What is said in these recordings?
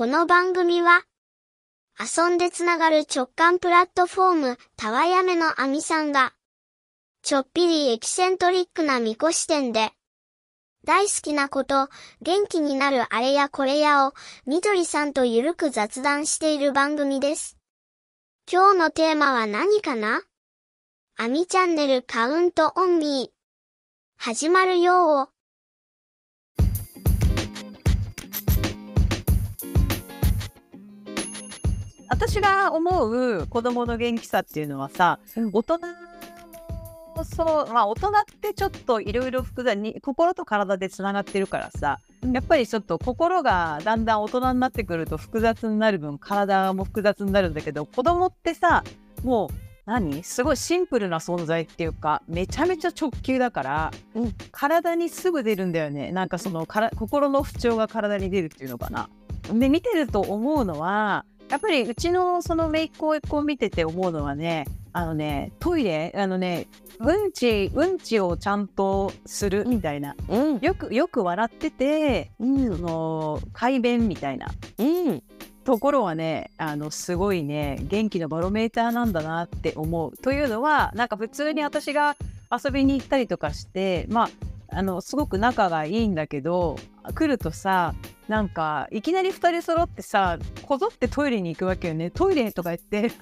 この番組は、遊んでつながる直感プラットフォーム、たわやめのあみさんが、ちょっぴりエキセントリックなみこ視点で、大好きなこと、元気になるあれやこれやを、みどりさんとゆるく雑談している番組です。今日のテーマは何かな？あみチャンネルカウントオンミー。始まるよう。私が思う子供の元気さっていうのはさ、うん、大人そうまあ大人ってちょっといろいろ複雑に心と体でつながってるからさ、やっぱりちょっと心がだんだん大人になってくると複雑になる分体も複雑になるんだけど子供ってさもう何？すごいシンプルな存在っていうかめちゃめちゃ直球だから、うん、体にすぐ出るんだよね。なんかそのから心の不調が体に出るっていうのかな。で見てると思うのはやっぱりうちのその姪っ子を見てて思うのはねあのねトイレあのねうんちうんちをちゃんとするみたいな、うん、よくよく笑ってて、うん、その快便みたいな、うん、ところはねあのすごいね元気のバロメーターなんだなって思う。というのはなんか普通に私が遊びに行ったりとかしてまああのすごく仲がいいんだけど来るとさなんかいきなり2人揃ってさこぞってトイレに行くわけよね。トイレとか言って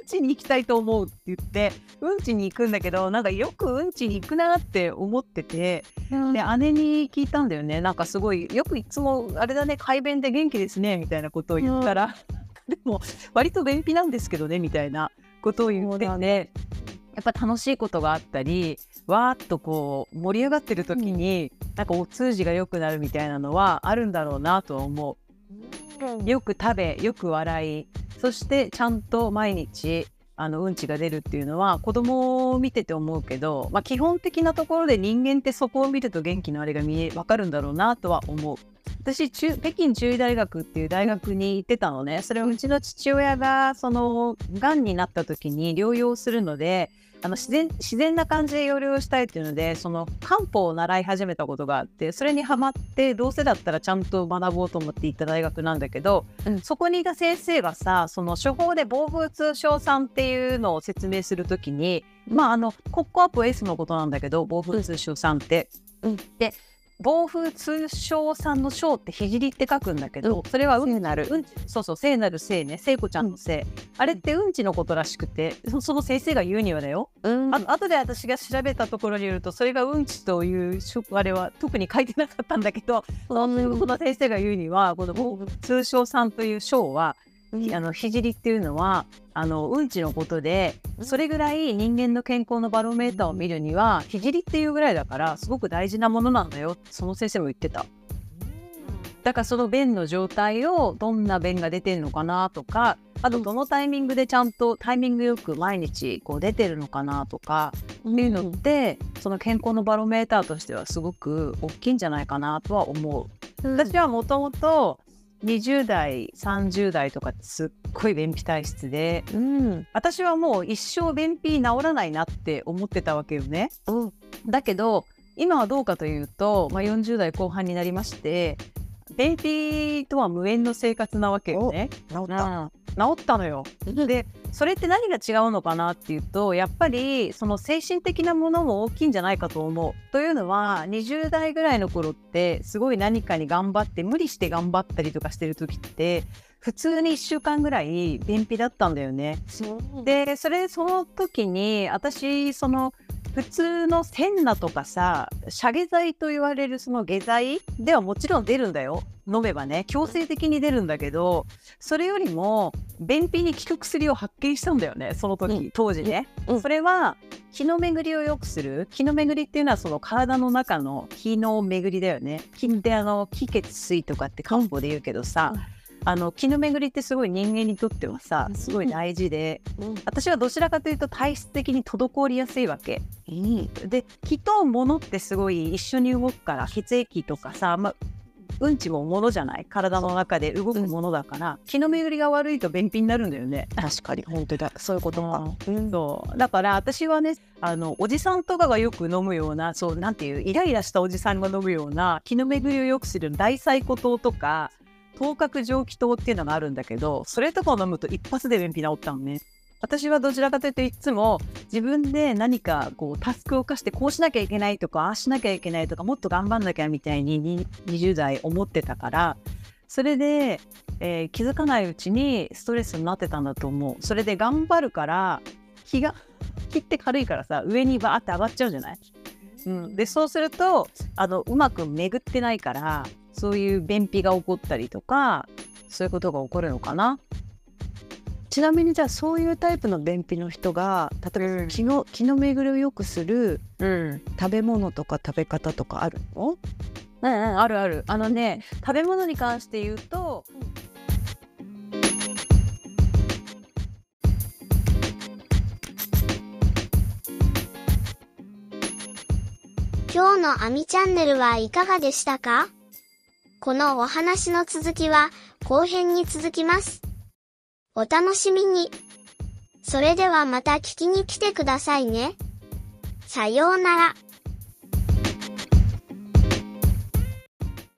うんちに行きたいと思うって言ってうんちに行くんだけどなんかよくうんちに行くなって思ってて、うん、で姉に聞いたんだよね。なんかすごいよくいつもあれだね快便で元気ですねみたいなことを言ったら、うん、でも割と便秘なんですけどねみたいなことを言ってねやっぱ楽しいことがあったりわーっとこう盛り上がってる時に、うん、なんかお通じが良くなるみたいなのはあるんだろうなと思う。うん、よく食べよく笑いそしてちゃんと毎日あのうんちが出るっていうのは子供を見てて思うけど、まあ、基本的なところで人間ってそこを見ると元気のあれが見え分かるんだろうなとは思う。私中北京中医大学っていう大学に行ってたのね。それはうちの父親がそのがんになった時に療養するのであの自然自然な感じで療養したいっていうのでその漢方を習い始めたことがあってそれにはまってどうせだったらちゃんと学ぼうと思って行った大学なんだけど、うん、そこにいた先生がさその処方で暴風通症酸っていうのを説明する時にまああのコッコアップ S のことなんだけど暴風通症酸って。うん、で暴風通称さんの章ってひじりって書くんだけど、それはうんちなる、うん、そうそう聖なる聖ね聖子ちゃんの聖、うん、あれってうんちのことらしくてその先生が言うにはだよ、うん、あ後で私が調べたところによるとそれがうんちというあれは特に書いてなかったんだけど、その先生が言うにはこの暴風通称さんという章はあのひじりっていうのはあのうんちのことでそれぐらい人間の健康のバロメーターを見るにはひじりっていうぐらいだからすごく大事なものなんだよその先生も言ってた。だからその便の状態をどんな便が出てるのかなとかあとどのタイミングでちゃんとタイミングよく毎日こう出てるのかなとかっていうのって、その健康のバロメーターとしてはすごく大きいんじゃないかなとは思う。私はもともと20代30代とかってすっごい便秘体質で、うん、私はもう一生便秘治らないなって思ってたわけよね。うん、だけど今はどうかというと、まあ、40代後半になりまして便秘とは無縁の生活なわけよね。治った治ったのよ。でそれって何が違うのかなっていうとやっぱりその精神的なものも大きいんじゃないかと思う。というのは20代ぐらいの頃ってすごい何かに頑張って無理して頑張ったりとかしてる時って普通に1週間ぐらい便秘だったんだよね。でそれその時に私その普通のセンナとかさ遮下剤と言われるその下剤ではもちろん出るんだよ。飲めばね強制的に出るんだけどそれよりも便秘に効く薬を発見したんだよねその時、うん、当時ね、うん、それは気の巡りを良くする気の巡りっていうのはその体の中の気の巡りだよね。気ってあの気血水とかって漢方で言うけどさ、うんあの気の巡りってすごい人間にとってはさすごい大事で、うん、私はどちらかというと体質的に滞りやすいわけ。うん、で気と物ってすごい一緒に動くから血液とかさ、まうんちも物じゃない？体の中で動くものだから、う。ん、気の巡りが悪いと便秘になるんだよね。確かに。本当だ。そういうことか、うん、そう。だから私はねあのおじさんとかがよく飲むようなそうなんていうイライラしたおじさんが飲むような気の巡りを良くする大細骨糖とか頭角蒸気糖っていうのがあるんだけど、それとかを飲むと一発で便秘治ったのね。私はどちらかというといつも自分で何かこうタスクを課してこうしなきゃいけないとかああしなきゃいけないとかもっと頑張んなきゃみたいに20代思ってたからそれで、えー気づかないうちにストレスになってたんだと思うそれで頑張るから気が気って軽いからさ上にバーって上がっちゃうじゃない、うん、でそうするとあのうまく巡ってないからそういう便秘が起こったりとかそういうことが起こるのかな。ちなみにじゃあそういうタイプの便秘の人が例えば気の気の巡りを良くするうん。食べ物とか食べ方とかあるの？うんうん、あるある。あのね、食べ物に関して言うと、今日のあみチャンネルはいかがでしたか？このお話の続きは後編に続きます。お楽しみに。それではまた聞きに来てくださいね。さようなら。